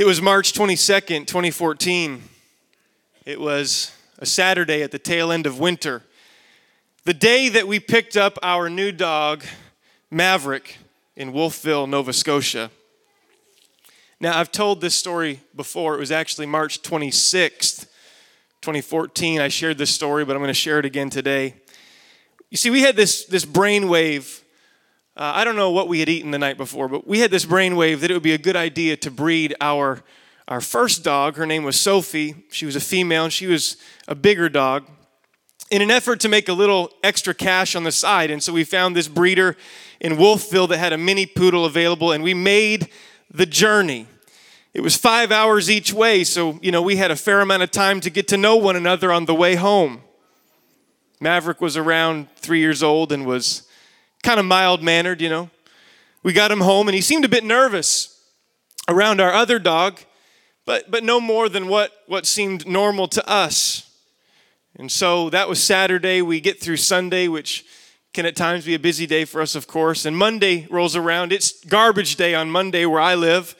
It was March 22nd, 2014. It was a Saturday at the tail end of winter. The day that we picked up our new dog, Maverick, in Wolfville, Nova Scotia. Now, I've told this story before. It was actually March 26th, 2014. I shared this story, but I'm going to share it again today. You see, we had this, this brainwave uh, I don't know what we had eaten the night before, but we had this brainwave that it would be a good idea to breed our, our first dog. Her name was Sophie. She was a female, and she was a bigger dog in an effort to make a little extra cash on the side. And so we found this breeder in Wolfville that had a mini poodle available, and we made the journey. It was five hours each way, so you know we had a fair amount of time to get to know one another on the way home. Maverick was around three years old and was kind of mild mannered, you know. We got him home and he seemed a bit nervous around our other dog, but, but no more than what, what seemed normal to us. And so that was Saturday. We get through Sunday, which can at times be a busy day for us, of course. And Monday rolls around. It's garbage day on Monday where I live.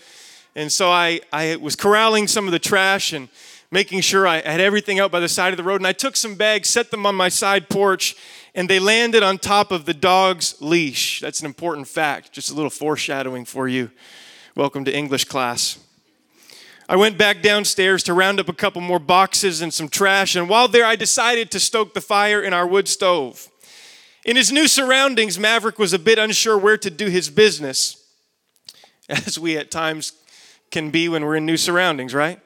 And so I, I was corralling some of the trash and making sure I had everything out by the side of the road. And I took some bags, set them on my side porch, and they landed on top of the dog's leash. That's an important fact, just a little foreshadowing for you. Welcome to English class. I went back downstairs to round up a couple more boxes and some trash, and while there, I decided to stoke the fire in our wood stove. In his new surroundings, Maverick was a bit unsure where to do his business, as we at times can be when we're in new surroundings, right?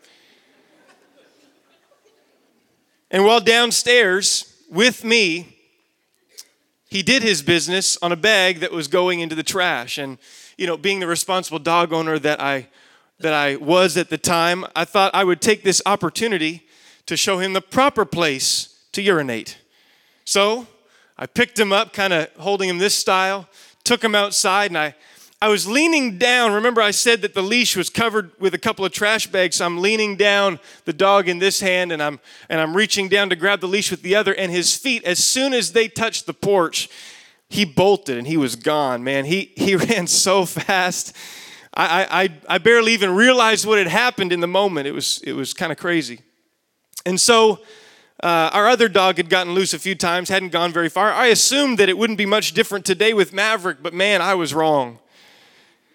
And while downstairs with me, he did his business on a bag that was going into the trash. And, you know, being the responsible dog owner that I that I was at the time, I thought I would take this opportunity to show him the proper place to urinate. So I picked him up, kind of holding him this style, took him outside, and I I was leaning down. Remember, I said that the leash was covered with a couple of trash bags. So I'm leaning down the dog in this hand, and I'm and I'm reaching down to grab the leash with the other. And his feet, as soon as they touched the porch, he bolted and he was gone. Man, he he ran so fast. I I I barely even realized what had happened in the moment. It was it was kind of crazy. And so. Uh, our other dog had gotten loose a few times, hadn't gone very far. I assumed that it wouldn't be much different today with Maverick, but man, I was wrong.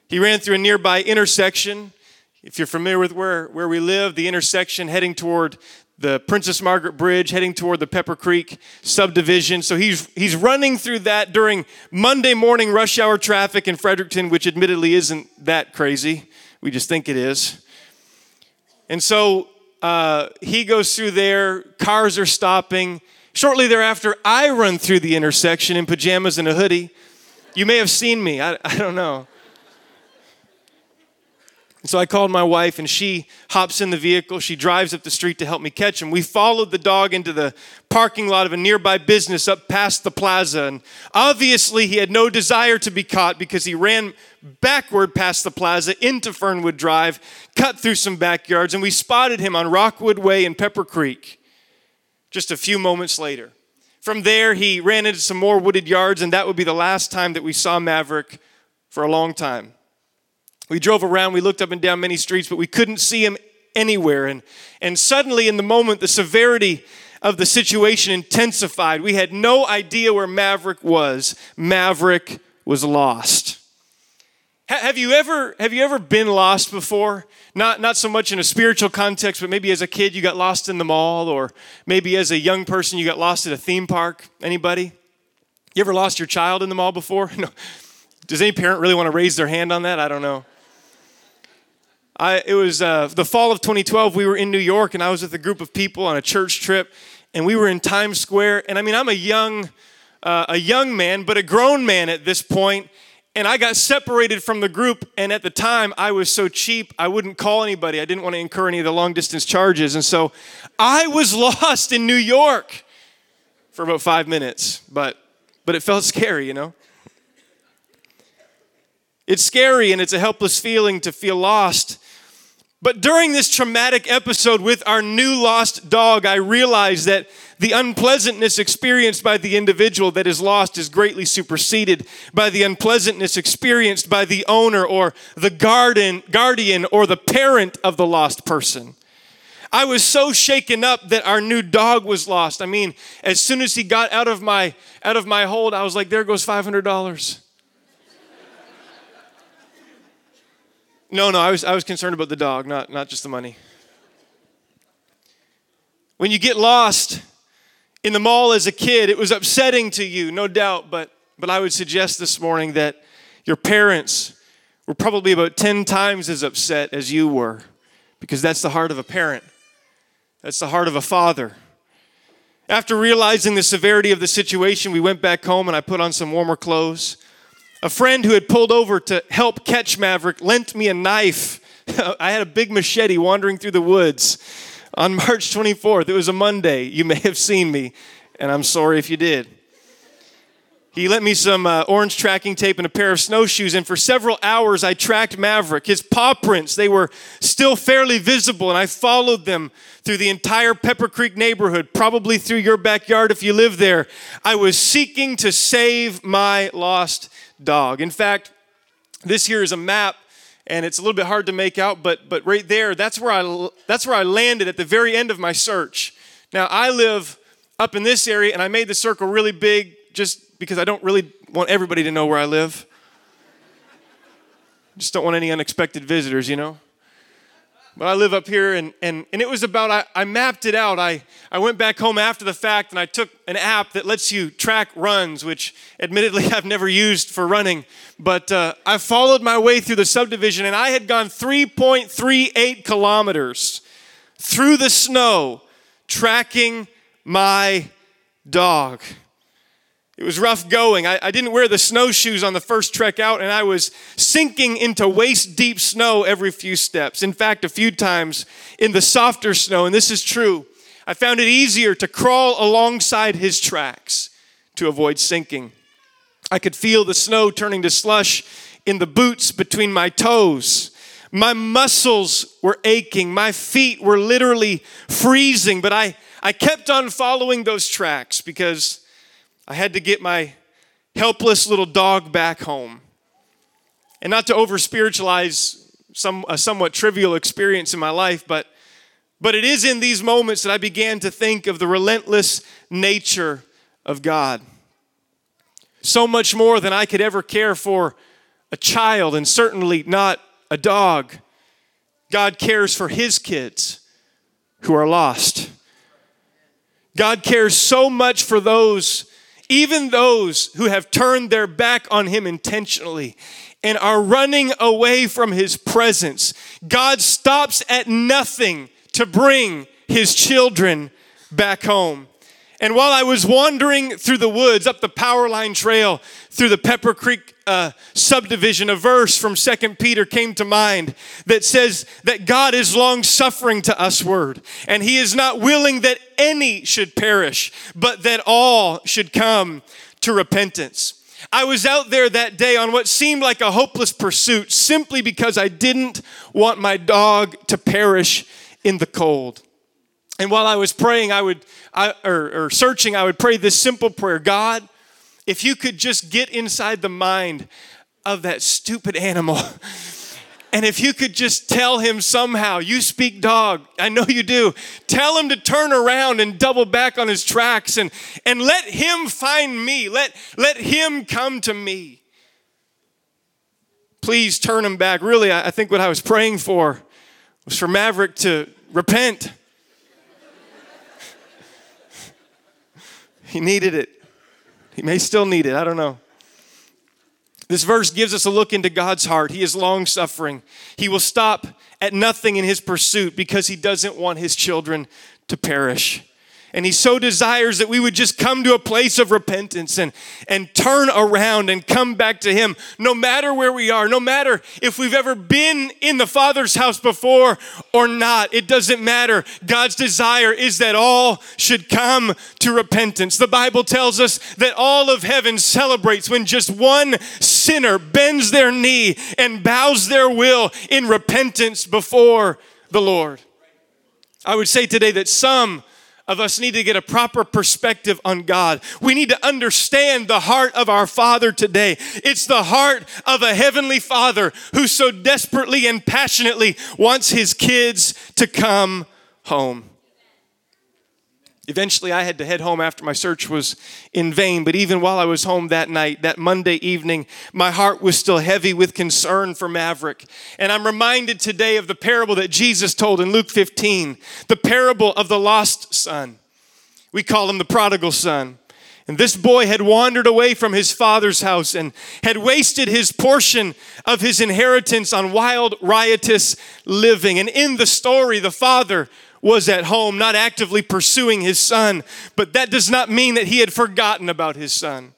He ran through a nearby intersection. If you're familiar with where, where we live, the intersection heading toward the Princess Margaret Bridge, heading toward the Pepper Creek subdivision. So he's, he's running through that during Monday morning rush hour traffic in Fredericton, which admittedly isn't that crazy. We just think it is. And so uh, he goes through there, cars are stopping. Shortly thereafter, I run through the intersection in pajamas and a hoodie. You may have seen me, I, I don't know. And so I called my wife, and she hops in the vehicle. She drives up the street to help me catch him. We followed the dog into the parking lot of a nearby business up past the plaza. And obviously, he had no desire to be caught because he ran backward past the plaza into Fernwood Drive, cut through some backyards, and we spotted him on Rockwood Way in Pepper Creek just a few moments later. From there, he ran into some more wooded yards, and that would be the last time that we saw Maverick for a long time. We drove around, we looked up and down many streets, but we couldn't see him anywhere. And, and suddenly, in the moment, the severity of the situation intensified. We had no idea where Maverick was. Maverick was lost. Have you ever have you ever been lost before? Not not so much in a spiritual context, but maybe as a kid you got lost in the mall, or maybe as a young person you got lost at a theme park. Anybody? You ever lost your child in the mall before? No. Does any parent really want to raise their hand on that? I don't know. I, it was uh, the fall of 2012. We were in New York, and I was with a group of people on a church trip, and we were in Times Square. And I mean, I'm a young, uh, a young man, but a grown man at this point. And I got separated from the group. And at the time, I was so cheap, I wouldn't call anybody. I didn't want to incur any of the long distance charges. And so I was lost in New York for about five minutes, but but it felt scary, you know. It's scary and it's a helpless feeling to feel lost. But during this traumatic episode with our new lost dog, I realized that the unpleasantness experienced by the individual that is lost is greatly superseded by the unpleasantness experienced by the owner or the garden, guardian or the parent of the lost person. I was so shaken up that our new dog was lost. I mean, as soon as he got out of my out of my hold, I was like, there goes $500. No, no, I was, I was concerned about the dog, not, not just the money. When you get lost in the mall as a kid, it was upsetting to you, no doubt, but, but I would suggest this morning that your parents were probably about 10 times as upset as you were, because that's the heart of a parent, that's the heart of a father. After realizing the severity of the situation, we went back home and I put on some warmer clothes. A friend who had pulled over to help catch Maverick lent me a knife. I had a big machete wandering through the woods on March 24th. It was a Monday. You may have seen me, and I'm sorry if you did. He lent me some uh, orange tracking tape and a pair of snowshoes, and for several hours I tracked Maverick. His paw prints, they were still fairly visible, and I followed them through the entire Pepper Creek neighborhood, probably through your backyard if you live there. I was seeking to save my lost dog. In fact, this here is a map and it's a little bit hard to make out, but but right there, that's where I that's where I landed at the very end of my search. Now I live up in this area, and I made the circle really big just because I don't really want everybody to know where I live. Just don't want any unexpected visitors, you know. But I live up here, and, and, and it was about, I, I mapped it out. I, I went back home after the fact, and I took an app that lets you track runs, which admittedly I've never used for running. But uh, I followed my way through the subdivision, and I had gone 3.38 kilometers through the snow tracking my dog. It was rough going. I, I, didn't wear the snowshoes on the first trek out, and I was sinking into waist deep snow every few steps. In fact, a few times in the softer snow, and this is true, I found it easier to crawl alongside his tracks to avoid sinking. I could feel the snow turning to slush in the boots between my toes. My muscles were aching. My feet were literally freezing, but I, I kept on following those tracks because I had to get my helpless little dog back home. And not to over spiritualize some, a somewhat trivial experience in my life, but, but it is in these moments that I began to think of the relentless nature of God. So much more than I could ever care for a child, and certainly not a dog. God cares for his kids who are lost. God cares so much for those even those who have turned their back on him intentionally and are running away from his presence, God stops at nothing to bring his children back home. And while I was wandering through the woods up the Powerline Trail through the Pepper Creek uh, subdivision, a verse from Second Peter came to mind that says that God is long suffering to us, word, and He is not willing that any should perish, but that all should come to repentance. I was out there that day on what seemed like a hopeless pursuit simply because I didn't want my dog to perish in the cold. And while I was praying, I would, I, or, or searching, I would pray this simple prayer God, if you could just get inside the mind of that stupid animal. And if you could just tell him somehow, you speak dog, I know you do, tell him to turn around and double back on his tracks and, and let him find me. Let, let him come to me. Please turn him back. Really, I think what I was praying for was for Maverick to repent He needed it. He may still need it. I don't know. This verse gives us a look into God's heart. He is long suffering. He will stop at nothing in his pursuit because he doesn't want his children to perish. And he so desires that we would just come to a place of repentance and, and turn around and come back to him, no matter where we are, no matter if we've ever been in the Father's house before or not. It doesn't matter. God's desire is that all should come to repentance. The Bible tells us that all of heaven celebrates when just one sinner bends their knee and bows their will in repentance before the Lord. I would say today that some of us need to get a proper perspective on God. We need to understand the heart of our Father today. It's the heart of a heavenly Father who so desperately and passionately wants his kids to come home. Eventually, I had to head home after my search was in vain. But even while I was home that night, that Monday evening, my heart was still heavy with concern for Maverick. And I'm reminded today of the parable that Jesus told in Luke 15 the parable of the lost son. We call him the prodigal son. And this boy had wandered away from his father's house and had wasted his portion of his inheritance on wild, riotous living. And in the story, the father was at home, not actively pursuing his son, but that does not mean that he had forgotten about his son.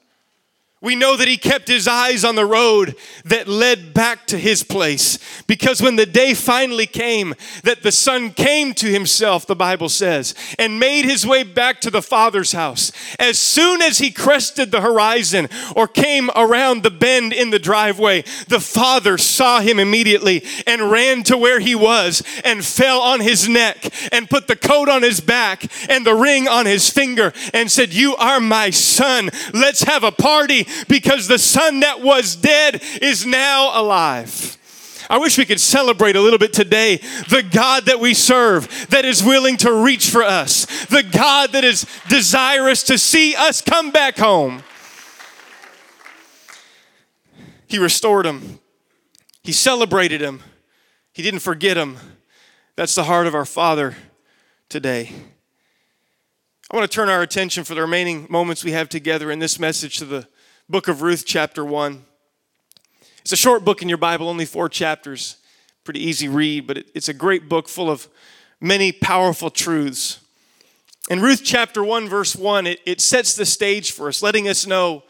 We know that he kept his eyes on the road that led back to his place. Because when the day finally came that the son came to himself, the Bible says, and made his way back to the father's house, as soon as he crested the horizon or came around the bend in the driveway, the father saw him immediately and ran to where he was and fell on his neck and put the coat on his back and the ring on his finger and said, You are my son. Let's have a party because the son that was dead is now alive. I wish we could celebrate a little bit today the God that we serve, that is willing to reach for us, the God that is desirous to see us come back home. He restored him, he celebrated him, he didn't forget him. That's the heart of our Father today. I want to turn our attention for the remaining moments we have together in this message to the book of Ruth, chapter 1. It's a short book in your Bible, only four chapters. Pretty easy read, but it's a great book full of many powerful truths. In Ruth chapter 1, verse 1, it, it sets the stage for us, letting us know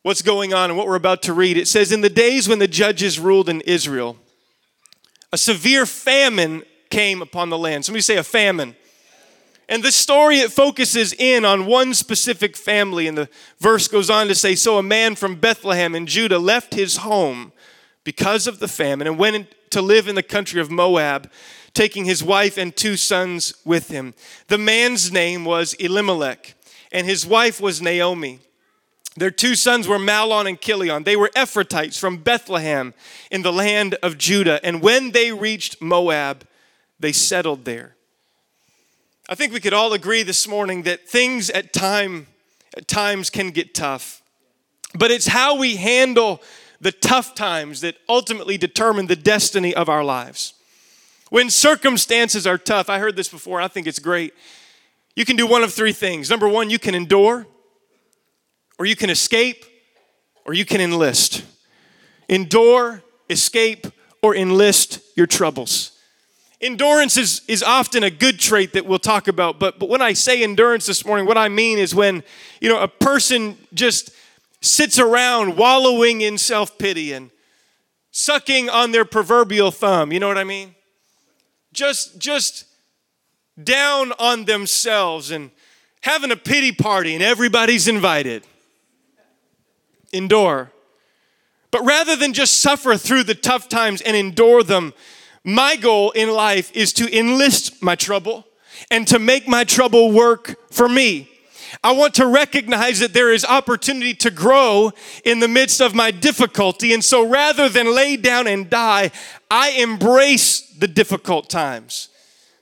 what's going on and what we're about to read. It says, In the days when the judges ruled in Israel, a severe famine came upon the land. Somebody say a famine. And the story, it focuses in on one specific family. And the verse goes on to say So a man from Bethlehem in Judah left his home because of the famine and went to live in the country of Moab, taking his wife and two sons with him. The man's name was Elimelech, and his wife was Naomi. Their two sons were Mahlon and Chilion. They were Ephrathites from Bethlehem in the land of Judah. And when they reached Moab, they settled there. I think we could all agree this morning that things at time at times can get tough. But it's how we handle the tough times that ultimately determine the destiny of our lives. When circumstances are tough, I heard this before, I think it's great. You can do one of three things. Number one, you can endure, or you can escape, or you can enlist. Endure, escape, or enlist your troubles. Endurance is, is often a good trait that we'll talk about, but, but when I say endurance this morning, what I mean is when, you know, a person just sits around wallowing in self-pity and sucking on their proverbial thumb, you know what I mean? Just just down on themselves and having a pity party and everybody's invited. Endure. But rather than just suffer through the tough times and endure them, my goal in life is to enlist my trouble and to make my trouble work for me. I want to recognize that there is opportunity to grow in the midst of my difficulty. And so rather than lay down and die, I embrace the difficult times.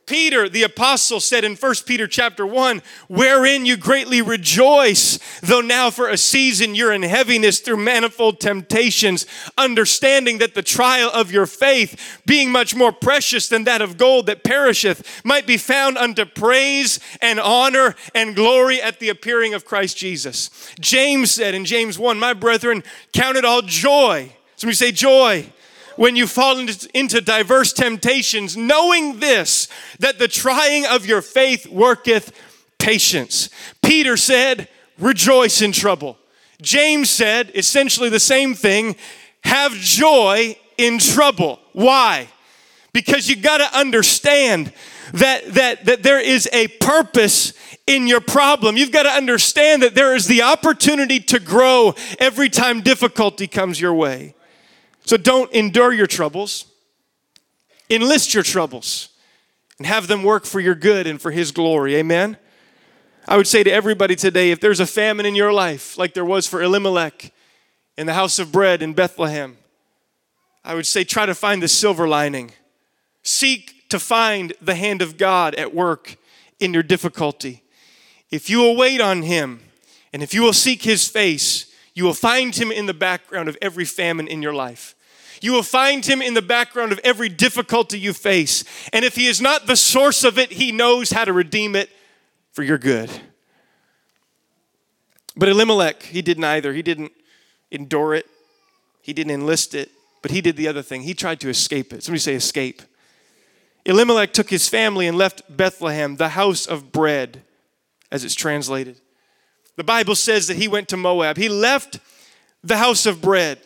Peter, the apostle, said in 1 Peter chapter 1, wherein you greatly rejoice, though now for a season you're in heaviness through manifold temptations, understanding that the trial of your faith, being much more precious than that of gold that perisheth, might be found unto praise and honor and glory at the appearing of Christ Jesus. James said in James 1, My brethren, count it all joy. Somebody say joy when you fall into diverse temptations, knowing this, that the trying of your faith worketh patience. Peter said, rejoice in trouble. James said essentially the same thing have joy in trouble. Why? Because you got to understand that, that, that there is a purpose in your problem. You've got to understand that there is the opportunity to grow every time difficulty comes your way. So don't endure your troubles, Enlist your troubles and have them work for your good and for His glory. Amen? I would say to everybody today if there's a famine in your life, like there was for Elimelech in the house of bread in Bethlehem, I would say try to find the silver lining. Seek to find the hand of God at work in your difficulty. If you will wait on Him and if you will seek His face, you will find Him in the background of every famine in your life. You will find him in the background of every difficulty you face. And if he is not the source of it, he knows how to redeem it for your good. But Elimelech, he did neither. He didn't endure it, he didn't enlist it, but he did the other thing. He tried to escape it. Somebody say, escape. Elimelech took his family and left Bethlehem, the house of bread, as it's translated. The Bible says that he went to Moab. He left the house of bread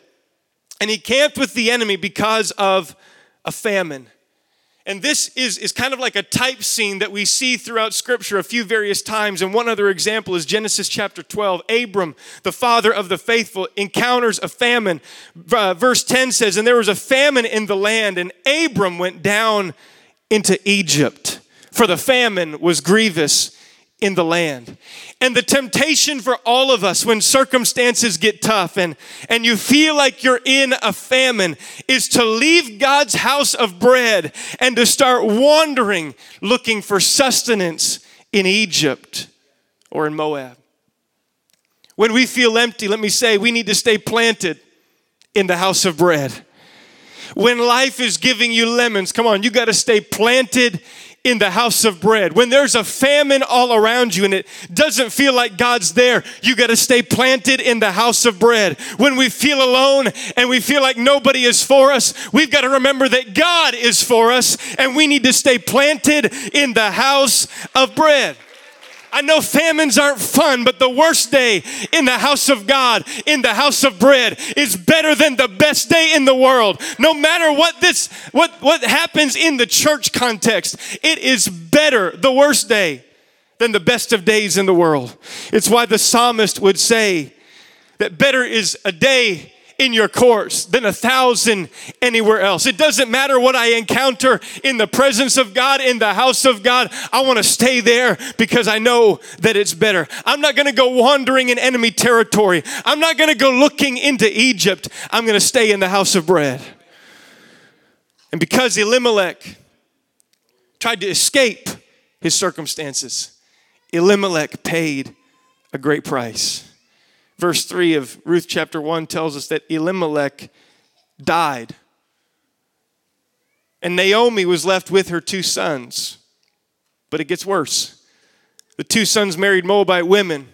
and he camped with the enemy because of a famine. And this is, is kind of like a type scene that we see throughout Scripture a few various times. And one other example is Genesis chapter 12. Abram, the father of the faithful, encounters a famine. Uh, verse 10 says, And there was a famine in the land, and Abram went down into Egypt, for the famine was grievous in the land. And the temptation for all of us when circumstances get tough and, and you feel like you're in a famine is to leave God's house of bread and to start wandering looking for sustenance in Egypt or in Moab. When we feel empty, let me say, we need to stay planted in the house of bread. When life is giving you lemons, come on, you got to stay planted in the house of bread. When there's a famine all around you and it doesn't feel like God's there, you got to stay planted in the house of bread. When we feel alone and we feel like nobody is for us, we've got to remember that God is for us and we need to stay planted in the house of bread. I know famines aren't fun, but the worst day in the house of God, in the house of bread, is better than the best day in the world. No matter what this, what, what happens in the church context, it is better the worst day than the best of days in the world. It's why the psalmist would say that better is a day in your course than a thousand anywhere else. It doesn't matter what I encounter in the presence of God, in the house of God. I want to stay there because I know that it's better. I'm not going to go wandering in enemy territory. I'm not going to go looking into Egypt. I'm going to stay in the house of bread. And because Elimelech tried to escape his circumstances, Elimelech paid a great price verse 3 of Ruth chapter 1 tells us that Elimelech died. And Naomi was left with her two sons. But it gets worse. The two sons married Moabite women.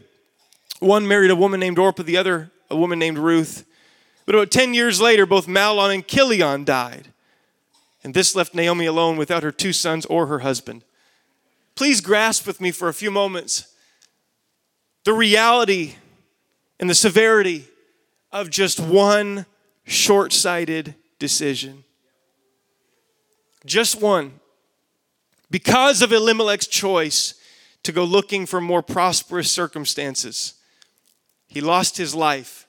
One married a woman named Orpah, the other a woman named Ruth. But about 10 years later, both Mahlon and Chilion died. And this left Naomi alone without her two sons or her husband. Please grasp with me for a few moments the reality and the severity of just one short sighted decision. Just one. Because of Elimelech's choice to go looking for more prosperous circumstances, he lost his life.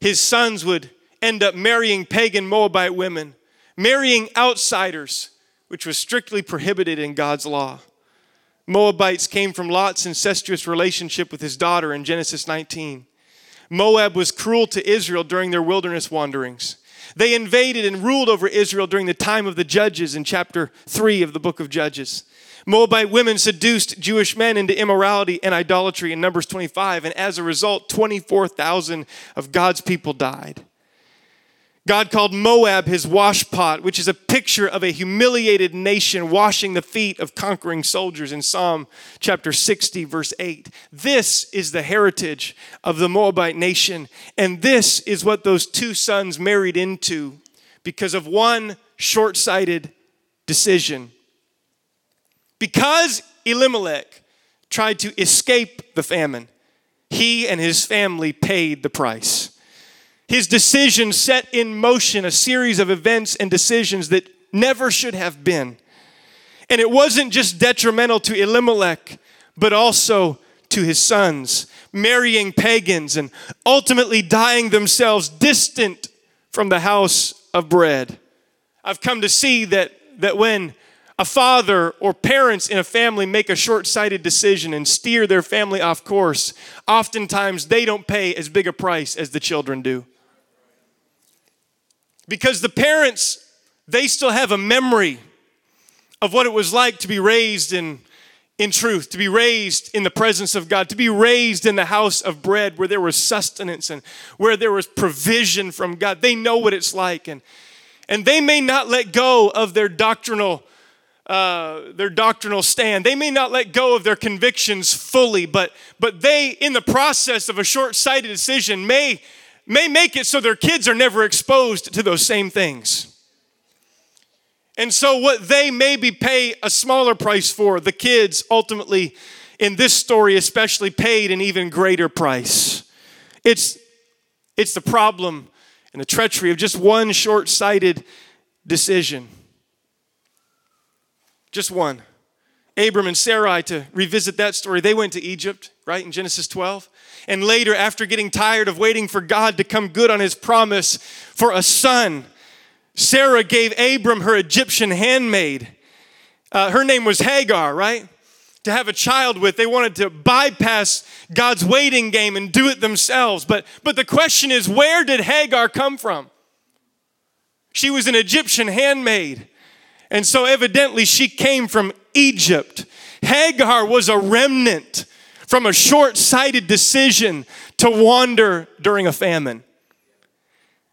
His sons would end up marrying pagan Moabite women, marrying outsiders, which was strictly prohibited in God's law. Moabites came from Lot's incestuous relationship with his daughter in Genesis 19. Moab was cruel to Israel during their wilderness wanderings. They invaded and ruled over Israel during the time of the judges in chapter 3 of the book of Judges. Moabite women seduced Jewish men into immorality and idolatry in Numbers 25, and as a result, 24,000 of God's people died. God called Moab his washpot, which is a picture of a humiliated nation washing the feet of conquering soldiers in Psalm chapter 60, verse 8. This is the heritage of the Moabite nation, and this is what those two sons married into because of one short sighted decision. Because Elimelech tried to escape the famine, he and his family paid the price. His decision set in motion a series of events and decisions that never should have been. And it wasn't just detrimental to Elimelech, but also to his sons, marrying pagans and ultimately dying themselves distant from the house of bread. I've come to see that, that when a father or parents in a family make a short sighted decision and steer their family off course, oftentimes they don't pay as big a price as the children do. Because the parents, they still have a memory of what it was like to be raised in, in truth, to be raised in the presence of God, to be raised in the house of bread where there was sustenance and where there was provision from God. They know what it's like. And, and they may not let go of their doctrinal. Uh, their doctrinal stand. They may not let go of their convictions fully, but but they, in the process of a short-sighted decision, may may make it so their kids are never exposed to those same things. And so, what they maybe pay a smaller price for, the kids ultimately, in this story especially, paid an even greater price. It's, it's the problem and the treachery of just one short sighted decision. Just one. Abram and Sarai, to revisit that story, they went to Egypt, right, in Genesis 12. And later, after getting tired of waiting for God to come good on his promise for a son, Sarah gave Abram her Egyptian handmaid. Uh, her name was Hagar, right? To have a child with. They wanted to bypass God's waiting game and do it themselves. But, but the question is where did Hagar come from? She was an Egyptian handmaid. And so evidently she came from Egypt. Hagar was a remnant from a short sighted decision to wander during a famine.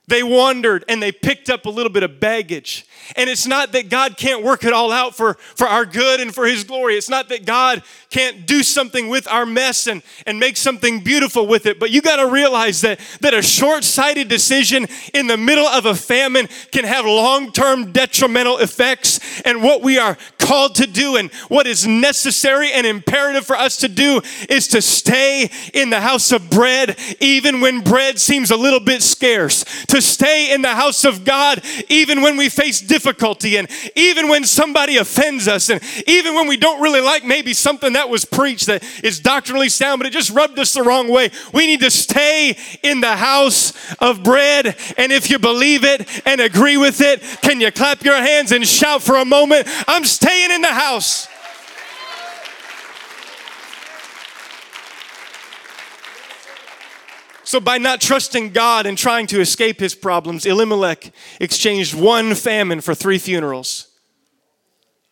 They wandered and they picked up a little bit of baggage. And it's not that God can't work it all out for, for our good and for His glory. It's not that God can't do something with our mess and, and make something beautiful with it. But you got to realize that, that a short sighted decision in the middle of a famine can have long term detrimental effects. And what we are called to do and what is necessary and imperative for us to do is to stay in the house of bread, even when bread seems a little bit scarce, to stay in the house of God, even when we face difficulty and even when somebody offends us and even when we don't really like maybe something that was preached that is doctrinally sound, but it just rubbed us the wrong way. We need to stay in the house of bread. And if you believe it and agree with it, can you clap your hands and shout for a moment? I'm staying in the house. So, by not trusting God and trying to escape his problems, Elimelech exchanged one famine for three funerals.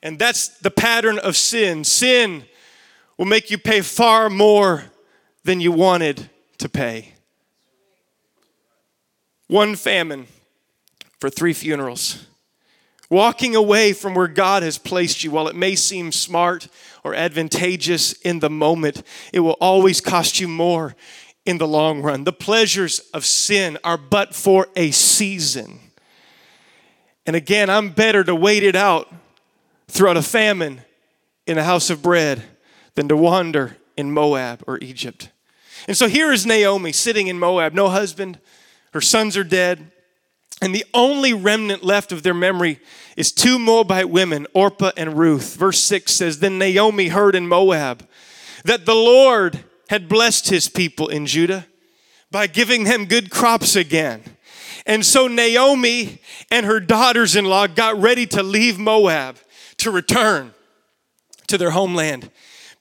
And that's the pattern of sin. Sin will make you pay far more than you wanted to pay. One famine for three funerals. Walking away from where God has placed you, while it may seem smart or advantageous in the moment, it will always cost you more in the long run. The pleasures of sin are but for a season. And again, I'm better to wait it out throughout a famine in a house of bread than to wander in Moab or Egypt. And so here is Naomi sitting in Moab, no husband, her sons are dead, and the only remnant left of their memory is two Moabite women, Orpah and Ruth. Verse 6 says Then Naomi heard in Moab that the Lord had blessed his people in Judah by giving them good crops again. And so Naomi and her daughters in law got ready to leave Moab to return to their homeland.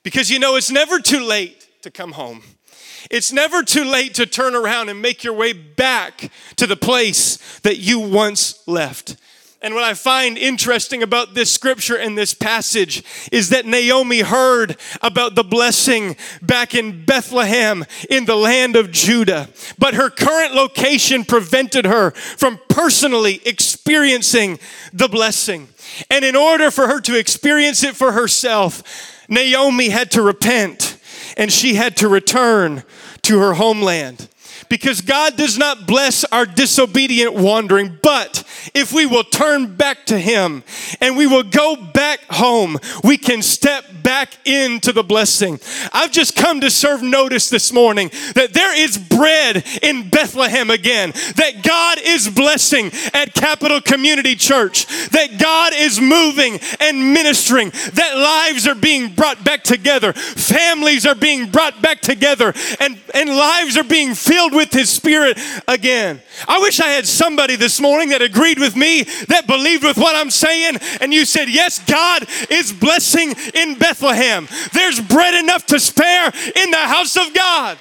Because you know, it's never too late to come home. It's never too late to turn around and make your way back to the place that you once left. And what I find interesting about this scripture and this passage is that Naomi heard about the blessing back in Bethlehem in the land of Judah. But her current location prevented her from personally experiencing the blessing. And in order for her to experience it for herself, Naomi had to repent and she had to return to her homeland because God does not bless our disobedient wandering. But if we will turn back to Him and we will go back home, we can step back into the blessing. I've just come to serve notice this morning that there is bread in Bethlehem again, that God is blessing at Capital Community Church, that God is moving and ministering, that lives are being brought back together, families are being brought back together, and, and lives are being filled with with His Spirit again. I wish I had somebody this morning that agreed with me, that believed with what I'm saying, and you said, Yes, God is blessing in Bethlehem. There's bread enough to spare in the house of God.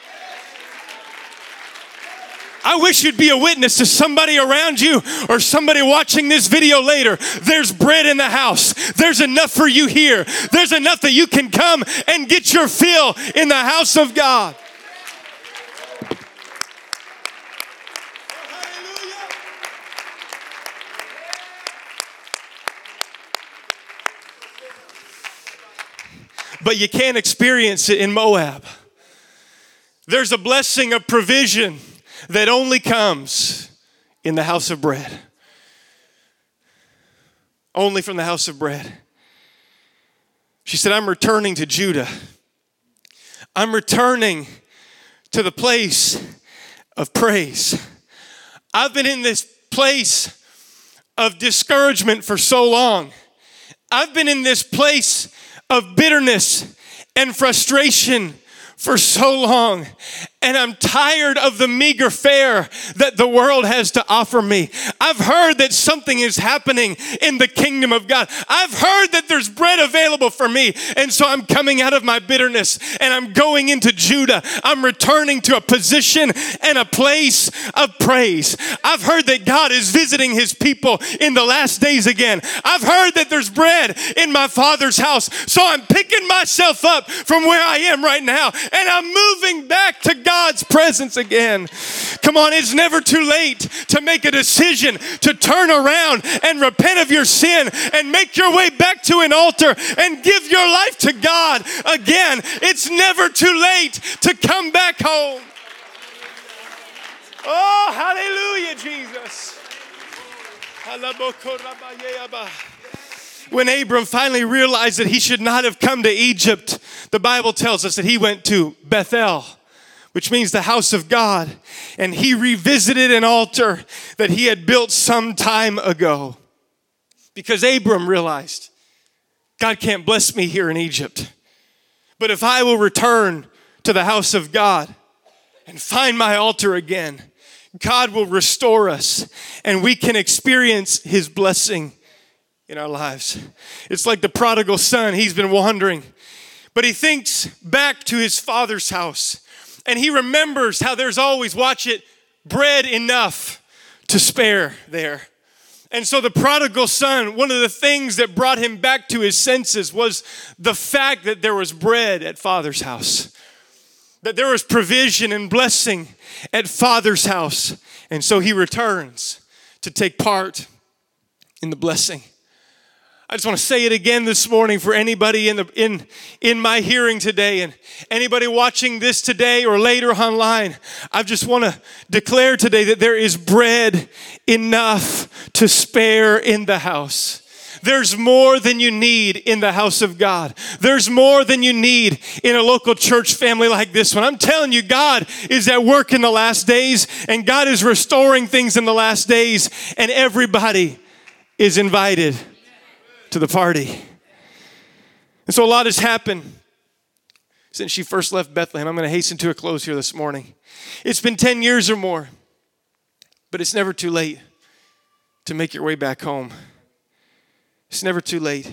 I wish you'd be a witness to somebody around you or somebody watching this video later. There's bread in the house. There's enough for you here. There's enough that you can come and get your fill in the house of God. But you can't experience it in Moab. There's a blessing of provision that only comes in the house of bread. Only from the house of bread. She said, I'm returning to Judah. I'm returning to the place of praise. I've been in this place of discouragement for so long. I've been in this place of bitterness and frustration for so long and I'm tired of the meager fare that the world has to offer me. I've heard that something is happening in the kingdom of God. I've heard that there's bread available for me. And so I'm coming out of my bitterness and I'm going into Judah. I'm returning to a position and a place of praise. I've heard that God is visiting his people in the last days again. I've heard that there's bread in my father's house. So I'm picking myself up from where I am right now and I'm moving back to God God's presence again. Come on, it's never too late to make a decision to turn around and repent of your sin and make your way back to an altar and give your life to God again. It's never too late to come back home. Oh, hallelujah, Jesus. When Abram finally realized that he should not have come to Egypt, the Bible tells us that he went to Bethel which means the house of God. And he revisited an altar that he had built some time ago. Because Abram realized God can't bless me here in Egypt. But if I will return to the house of God and find my altar again, God will restore us and we can experience his blessing in our lives. It's like the prodigal son, he's been wandering, but he thinks back to his father's house and he remembers how there's always, watch it, bread enough to spare there. And so the prodigal son, one of the things that brought him back to his senses was the fact that there was bread at father's house, that there was provision and blessing at father's house. And so he returns to take part in the blessing. I just want to say it again this morning for anybody in the in in my hearing today and anybody watching this today or later online. I just want to declare today that there is bread enough to spare in the house. There's more than you need in the house of God. There's more than you need in a local church family like this one. I'm telling you, God is at work in the last days, and God is restoring things in the last days, and everybody is invited to the party. And so a lot has happened since she first left Bethlehem. I'm going to hasten to a close here this morning. It's been 10 years or more, but it's never too late to make your way back home. It's never too late.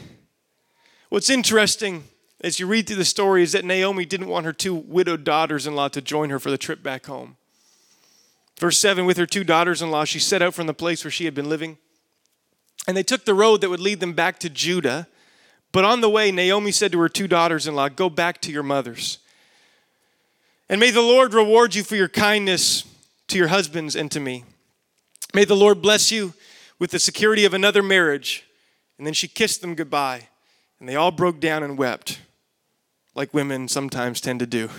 What's interesting as you read through the story is that Naomi didn't want her two widowed daughters in law to join her for the trip back home. Verse 7 With her two daughters in law, she set out from the place where she had been living. And they took the road that would lead them back to Judah. But on the way, Naomi said to her two daughters in law, Go back to your mothers. And may the Lord reward you for your kindness to your husbands and to me. May the Lord bless you with the security of another marriage. And then she kissed them goodbye. And they all broke down and wept, like women sometimes tend to do.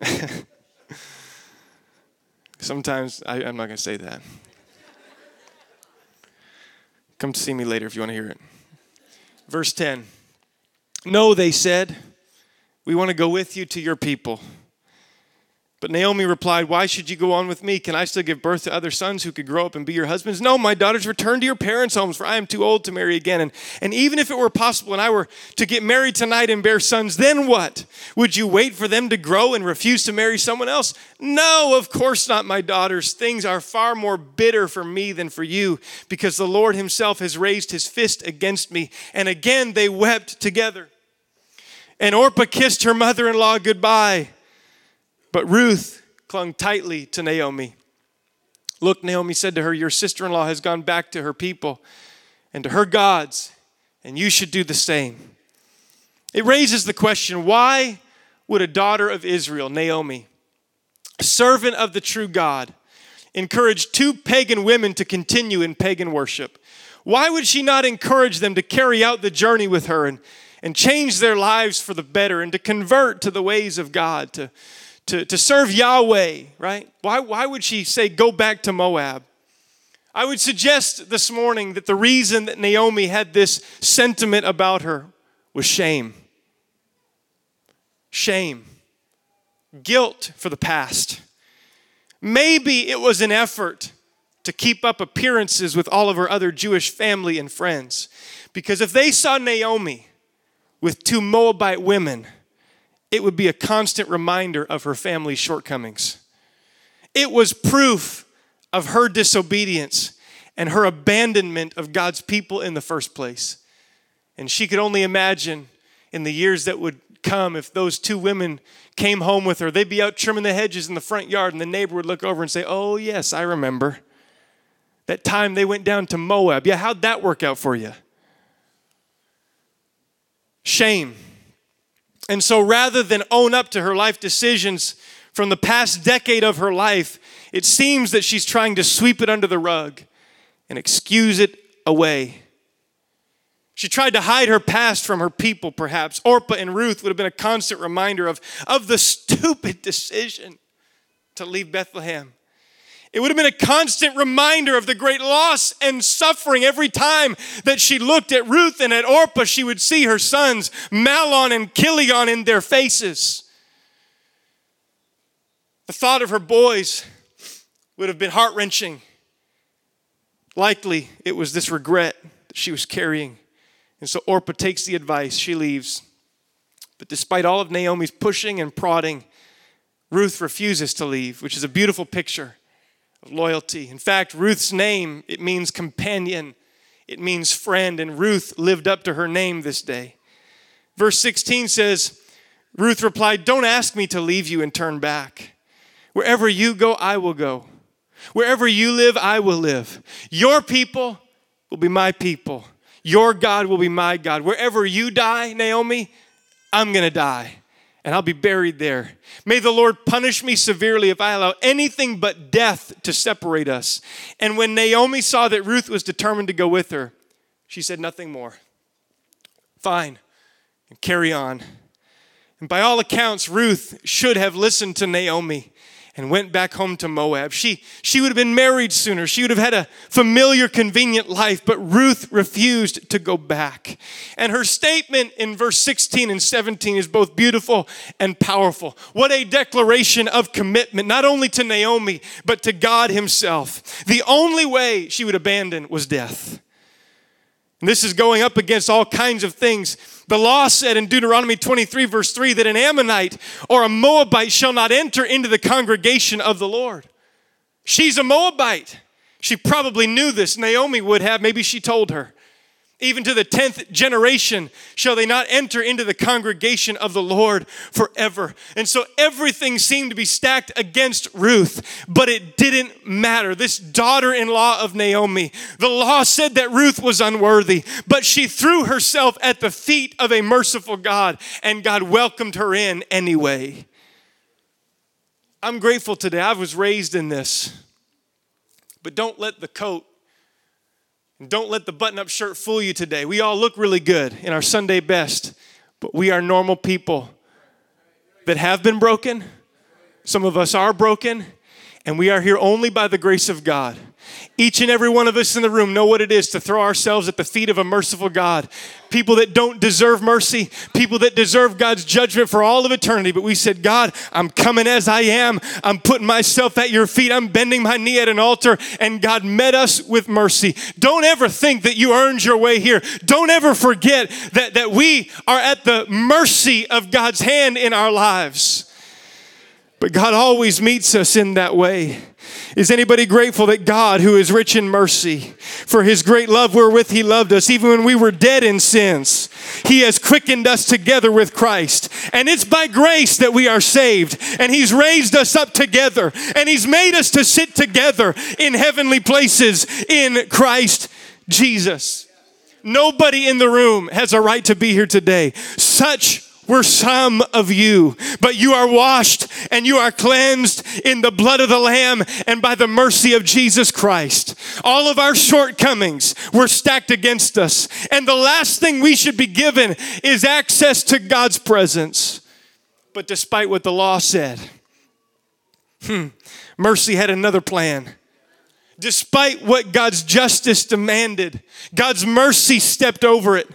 Sometimes I, am not going to say that. Come to see me later if you want to hear it. Verse 10 No, they said, we want to go with you to your people. But Naomi replied, Why should you go on with me? Can I still give birth to other sons who could grow up and be your husbands? No, my daughters, return to your parents' homes, for I am too old to marry again. And, and even if it were possible and I were to get married tonight and bear sons, then what? Would you wait for them to grow and refuse to marry someone else? No, of course not, my daughters. Things are far more bitter for me than for you, because the Lord Himself has raised His fist against me. And again they wept together. And Orpah kissed her mother in law goodbye. But Ruth clung tightly to Naomi. Look, Naomi said to her, Your sister in law has gone back to her people and to her gods, and you should do the same. It raises the question why would a daughter of Israel, Naomi, a servant of the true God, encourage two pagan women to continue in pagan worship? Why would she not encourage them to carry out the journey with her and, and change their lives for the better and to convert to the ways of God, to, to, to serve Yahweh, right? Why, why would she say, go back to Moab? I would suggest this morning that the reason that Naomi had this sentiment about her was shame. Shame. Guilt for the past. Maybe it was an effort to keep up appearances with all of her other Jewish family and friends. Because if they saw Naomi with two Moabite women, it would be a constant reminder of her family's shortcomings. It was proof of her disobedience and her abandonment of God's people in the first place. And she could only imagine in the years that would come if those two women came home with her. They'd be out trimming the hedges in the front yard, and the neighbor would look over and say, Oh, yes, I remember. That time they went down to Moab. Yeah, how'd that work out for you? Shame and so rather than own up to her life decisions from the past decade of her life, it seems that she's trying to sweep it under the rug and excuse it away. She tried to hide her past from her people, perhaps. Orpah and Ruth would have been a constant reminder of, of the stupid decision to leave Bethlehem. It would have been a constant reminder of the great loss and suffering every time that she looked at Ruth and at Orpah. She would see her sons, Mahlon and Chilion, in their faces. The thought of her boys would have been heart wrenching. Likely it was this regret that she was carrying. And so Orpah takes the advice, she leaves. But despite all of Naomi's pushing and prodding, Ruth refuses to leave, which is a beautiful picture loyalty. In fact, Ruth's name, it means companion, it means friend, and Ruth lived up to her name this day. Verse 16 says, Ruth replied, Don't ask me to leave you and turn back. Wherever you go, I will go. Wherever you live, I will live. Your people will be my people. Your God will be my God. Wherever you die, Naomi, I'm going to die and I'll be buried there. May the Lord punish me severely if I allow anything but death to separate us. And when Naomi saw that Ruth was determined to go with her, she said nothing more. Fine, and carry on. And by all accounts, Ruth should have listened to Naomi and went back home to Moab. She, she would have been married sooner. She would have had a familiar, convenient life, but Ruth refused to go back. And her statement in verse 16 and 17 is both beautiful and powerful. What a declaration of commitment, not only to Naomi, but to God Himself. The only way she would abandon was death. And this is going up against all kinds of things. The law said in Deuteronomy 23, verse 3, that an Ammonite or a Moabite shall not enter into the congregation of the Lord. She's a Moabite. She probably knew this. Naomi would have. Maybe she told her even to the tenth generation shall they not enter into the congregation of the Lord forever. And so everything seemed to be stacked against Ruth, but it didn't matter. This daughter in law of Naomi, the law said that Ruth was unworthy, but she threw herself at the feet of a merciful God, and God welcomed her in anyway. I'm grateful today. I was raised in this. But don't let the coat don't let the button up shirt fool you today. We all look really good in our Sunday best, but we are normal people that have been broken. Some of us are broken, and we are here only by the grace of God. Each and every one of us in the room know what it is to throw ourselves at the feet of a merciful God. People that don't deserve mercy, people that deserve God's judgment for all of eternity. But we said, God, I'm coming as I am. I'm putting myself at your feet. I'm bending my knee at an altar. And God met us with mercy. Don't ever think that you earned your way here. Don't ever forget that, that we are at the mercy of God's hand in our lives. But God always meets us in that way. Is anybody grateful that God, who is rich in mercy, for his great love wherewith he loved us, even when we were dead in sins, he has quickened us together with Christ. And it's by grace that we are saved. And he's raised us up together. And he's made us to sit together in heavenly places in Christ Jesus. Nobody in the room has a right to be here today. Such were some of you, but you are washed and you are cleansed in the blood of the Lamb and by the mercy of Jesus Christ. All of our shortcomings were stacked against us, and the last thing we should be given is access to God's presence. But despite what the law said, hmm, mercy had another plan. Despite what God's justice demanded, God's mercy stepped over it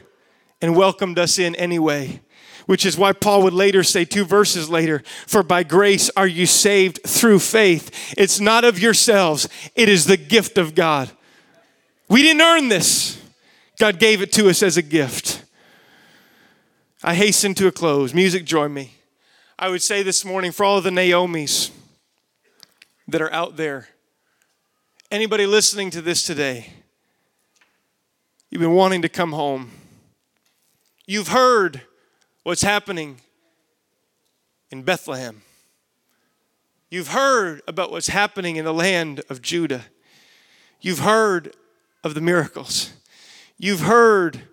and welcomed us in anyway which is why Paul would later say, two verses later, For by grace are you saved through faith. It's not of yourselves, it is the gift of God. We didn't earn this, God gave it to us as a gift. I hasten to a close. Music, join me. I would say this morning for all of the Naomi's that are out there, anybody listening to this today, you've been wanting to come home. You've heard what's happening in Bethlehem. You've heard about what's happening in the land of Judah. You've heard of the miracles. You've heard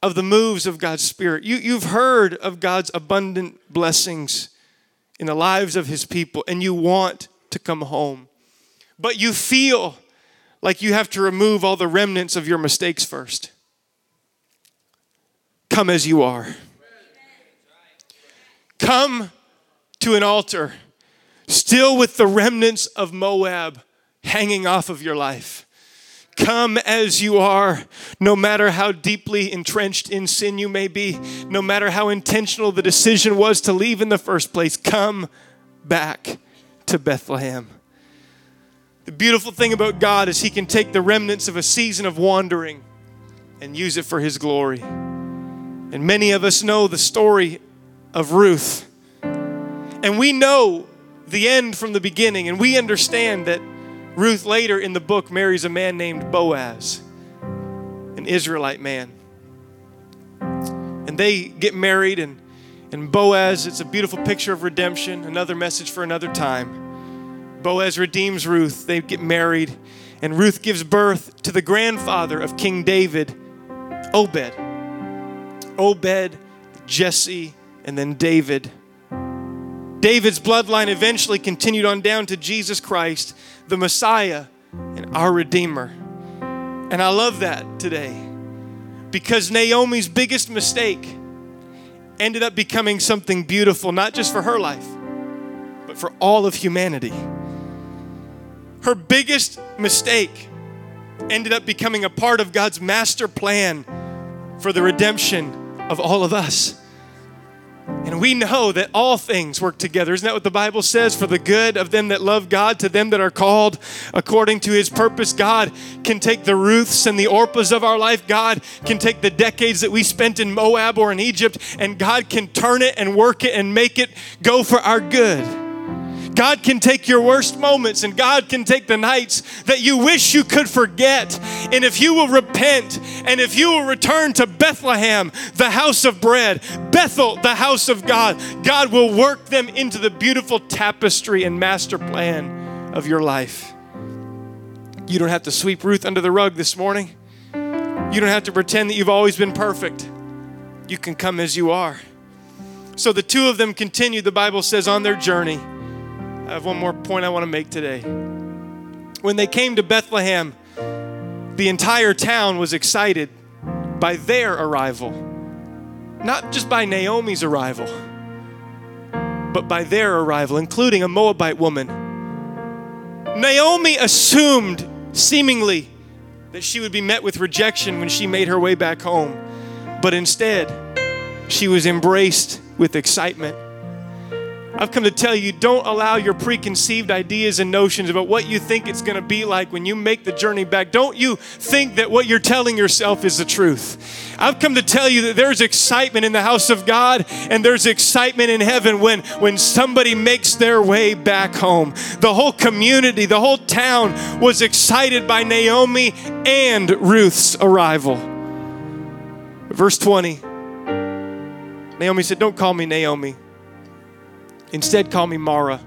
of the moves of God's Spirit. You, you've heard of God's abundant blessings in the lives of His people, and you want to come home. But you feel like you have to remove all the remnants of your mistakes first. Come as you are. Come to an altar still with the remnants of Moab hanging off of your life. Come as you are, no matter how deeply entrenched in sin you may be, no matter how intentional the decision was to leave in the first place. Come back to Bethlehem. The beautiful thing about God is He can take the remnants of a season of wandering and use it for His glory. And many of us know the story of Ruth. And we know the end from the beginning, and we understand that Ruth later in the book marries a man named Boaz, an Israelite man. And they get married, and, and Boaz, it's a beautiful picture of redemption, another message for another time. Boaz redeems Ruth, they get married, and Ruth gives birth to the grandfather of King David, Obed. Obed, Jesse, and then David. David's bloodline eventually continued on down to Jesus Christ, the Messiah and our Redeemer. And I love that today because Naomi's biggest mistake ended up becoming something beautiful, not just for her life, but for all of humanity. Her biggest mistake ended up becoming a part of God's master plan for the redemption of all of us. And we know that all things work together. Isn't that what the Bible says? For the good of them that love God, to them that are called according to his purpose. God can take the Ruths and the Orpahs of our life. God can take the decades that we spent in Moab or in Egypt, and God can turn it and work it and make it go for our good. God can take your worst moments and God can take the nights that you wish you could forget. And if you will repent and if you will return to Bethlehem, the house of bread, Bethel, the house of God, God will work them into the beautiful tapestry and master plan of your life. You don't have to sweep Ruth under the rug this morning. You don't have to pretend that you've always been perfect. You can come as you are. So the two of them continued, the Bible says, on their journey. I have one more point I want to make today. When they came to Bethlehem, the entire town was excited by their arrival, not just by Naomi's arrival, but by their arrival, including a Moabite woman. Naomi assumed seemingly that she would be met with rejection when she made her way back home. But instead, she was embraced with excitement. I've come to tell you don't allow your preconceived ideas and notions about what you think it's going to be like when you make the journey back. Don't you think that what you're telling yourself is the truth. I've come to tell you that there's excitement in the house of God and there's excitement in heaven when, when somebody makes their way back home. The whole community, the whole town was excited by Naomi and Ruth's arrival. Verse 20 Naomi said, Don't call me Naomi. Instead, call me Mara,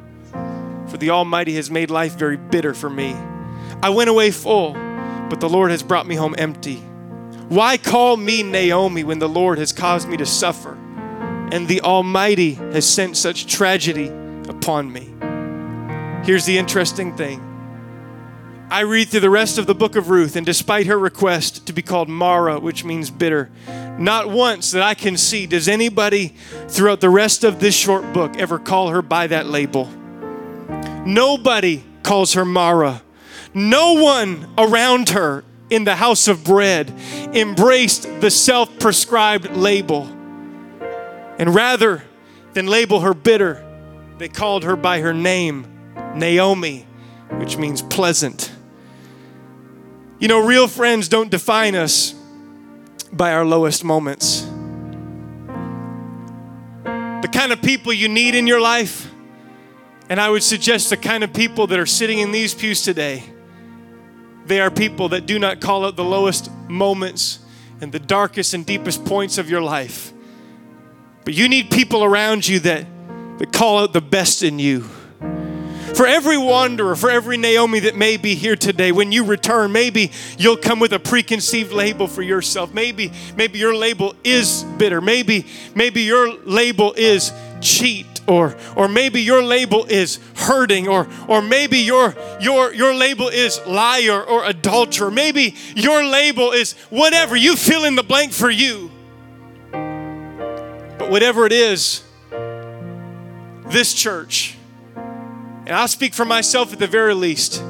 for the Almighty has made life very bitter for me. I went away full, but the Lord has brought me home empty. Why call me Naomi when the Lord has caused me to suffer and the Almighty has sent such tragedy upon me? Here's the interesting thing. I read through the rest of the book of Ruth, and despite her request to be called Mara, which means bitter, not once that I can see does anybody throughout the rest of this short book ever call her by that label. Nobody calls her Mara. No one around her in the house of bread embraced the self prescribed label. And rather than label her bitter, they called her by her name, Naomi, which means pleasant. You know, real friends don't define us by our lowest moments. The kind of people you need in your life, and I would suggest the kind of people that are sitting in these pews today, they are people that do not call out the lowest moments and the darkest and deepest points of your life. But you need people around you that, that call out the best in you for every wanderer, for every Naomi that may be here today, when you return, maybe you'll come with a preconceived label for yourself. Maybe, maybe your label is bitter. Maybe, maybe your label is cheat or or maybe your label is hurting or or maybe your your your label is liar or adulterer maybe your label is whatever you fill in the blank for you but whatever it is this church and I'll speak for myself at the very least.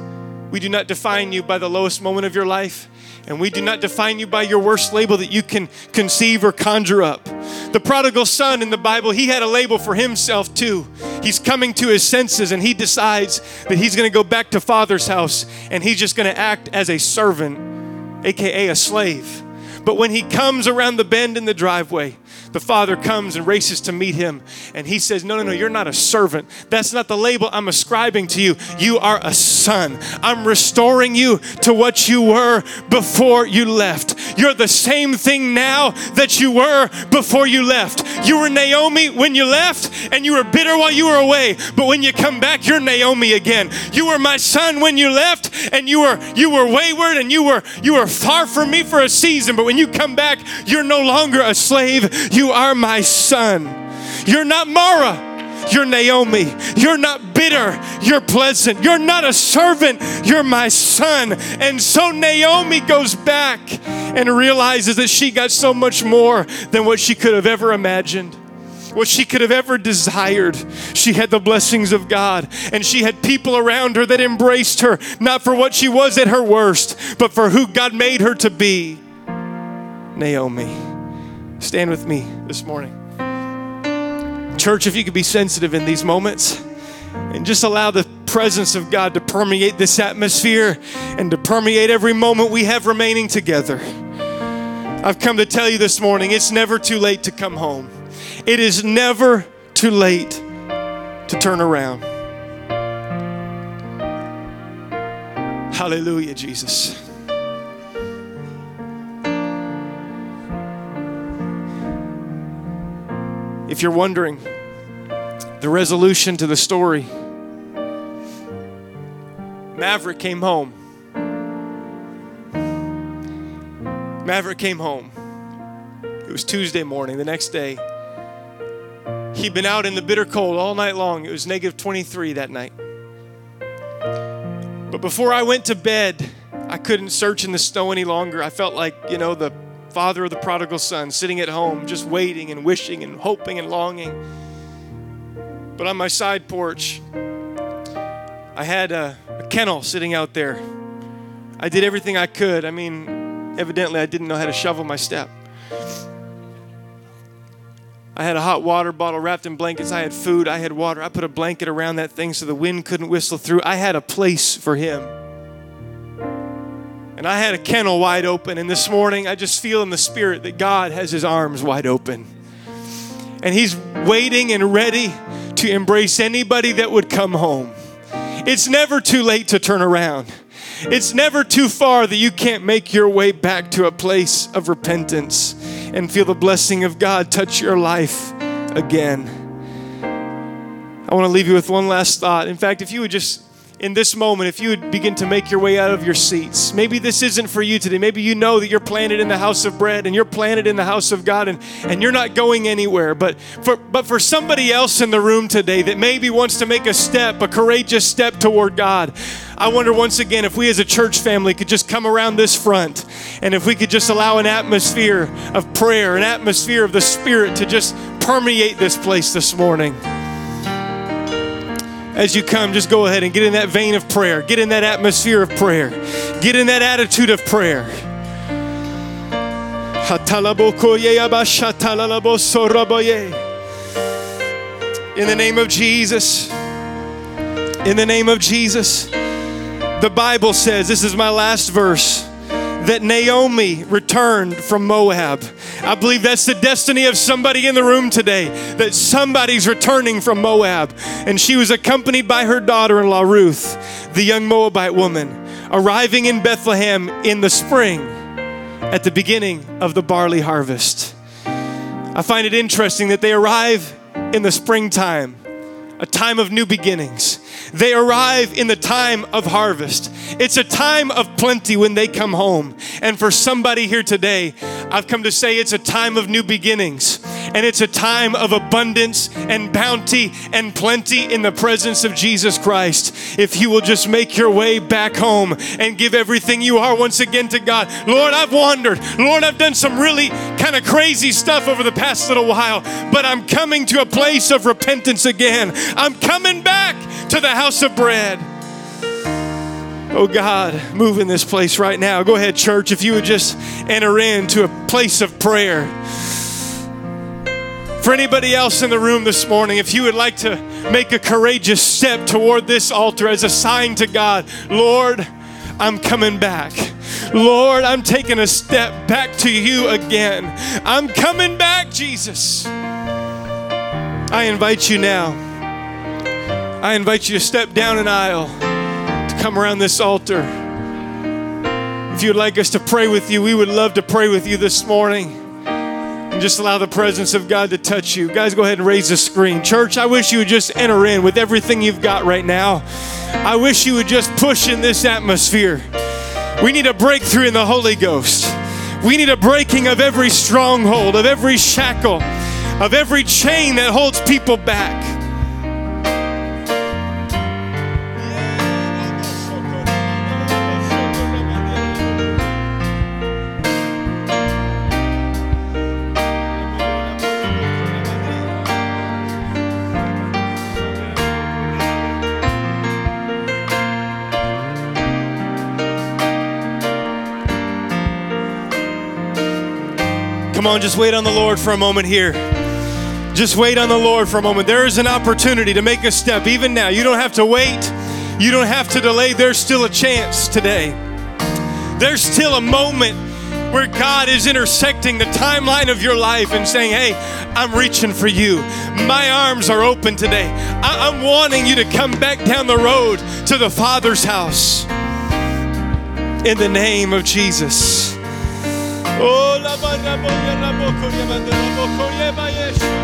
We do not define you by the lowest moment of your life, and we do not define you by your worst label that you can conceive or conjure up. The prodigal son in the Bible, he had a label for himself too. He's coming to his senses and he decides that he's going to go back to father's house and he's just going to act as a servant, aka a slave. But when he comes around the bend in the driveway, the father comes and races to meet him. And he says, No, no, no, you're not a servant. That's not the label I'm ascribing to you. You are a son. I'm restoring you to what you were before you left. You're the same thing now that you were before you left. You were Naomi when you left, and you were bitter while you were away. But when you come back, you're Naomi again. You were my son when you left, and you were you were wayward and you were you were far from me for a season. But when you come back, you're no longer a slave. You are my son. You're not Mara. You're Naomi. You're not bitter. You're pleasant. You're not a servant. You're my son. And so Naomi goes back and realizes that she got so much more than what she could have ever imagined what she could have ever desired. She had the blessings of God, and she had people around her that embraced her, not for what she was at her worst, but for who God made her to be. Naomi. Stand with me this morning. Church, if you could be sensitive in these moments and just allow the presence of God to permeate this atmosphere and to permeate every moment we have remaining together. I've come to tell you this morning it's never too late to come home. It is never too late to turn around. Hallelujah, Jesus. If you're wondering, the resolution to the story Maverick came home. Maverick came home. It was Tuesday morning, the next day. He'd been out in the bitter cold all night long. It was negative 23 that night. But before I went to bed, I couldn't search in the snow any longer. I felt like, you know, the father of the prodigal son, sitting at home, just waiting and wishing and hoping and longing. But on my side porch, I had a, a kennel sitting out there, I did everything I could. I mean, evidently, I didn't know how to shovel my step. I had a hot water bottle wrapped in blankets. I had food. I had water. I put a blanket around that thing so the wind couldn't whistle through. I had a place for him. And I had a kennel wide open. And this morning, I just feel in the spirit that God has his arms wide open. And he's waiting and ready to embrace anybody that would come home. It's never too late to turn around. It's never too far that you can't make your way back to a place of repentance and feel the blessing of God touch your life again. I want to leave you with one last thought. In fact, if you would just in this moment, if you would begin to make your way out of your seats, maybe this isn't for you today. Maybe you know that you're planted in the house of bread and you're planted in the house of God and, and you're not going anywhere. But for, but for somebody else in the room today that maybe wants to make a step, a courageous step toward God, I wonder once again if we as a church family could just come around this front and if we could just allow an atmosphere of prayer, an atmosphere of the Spirit to just permeate this place this morning as you come, just go ahead and get in that vein of prayer, get in that atmosphere of prayer, get in that attitude of prayer. In the name of Jesus, in the name of Jesus, the Bible says, this is my last verse that Naomi returned from Moab. I believe that's the destiny of somebody in the room today, that somebody's returning from Moab. And she was accompanied by her daughter in law, Ruth, the young Moabite woman, arriving in Bethlehem in the spring at the beginning of the barley harvest. I find it interesting that they arrive in the springtime, a time of new beginnings. They arrive in the time of harvest. It's a time of plenty when they come home. And for somebody here today, I've come to say it's a time of new beginnings. And it's a time of abundance and bounty and plenty in the presence of Jesus Christ. If you will just make your way back home and give everything you are once again to God. Lord, I've wandered. Lord, I've done some really kind of crazy stuff over the past little while, but I'm coming to a place of repentance again. I'm coming back to the house of bread. Oh God, move in this place right now. Go ahead, church, if you would just enter into a place of prayer. For anybody else in the room this morning, if you would like to make a courageous step toward this altar as a sign to God, Lord, I'm coming back. Lord, I'm taking a step back to you again. I'm coming back, Jesus. I invite you now I invite you to step down an aisle, to come around this altar. If you'd like us to pray with you, we would love to pray with you this morning. And just allow the presence of God to touch you. Guys, go ahead and raise the screen. Church, I wish you would just enter in with everything you've got right now. I wish you would just push in this atmosphere. We need a breakthrough in the Holy Ghost. We need a breaking of every stronghold, of every shackle, of every chain that holds people back. Come on, just wait on the Lord for a moment here. Just wait on the Lord for a moment. There is an opportunity to make a step even now. You don't have to wait, you don't have to delay. There's still a chance today. There's still a moment where God is intersecting the timeline of your life and saying, Hey, I'm reaching for you. My arms are open today. I- am wanting you to come back down the road to the Father's house. In the name of Jesus. Oh, la barra boia raboko, nie będę raboko, nie ma jeszcze.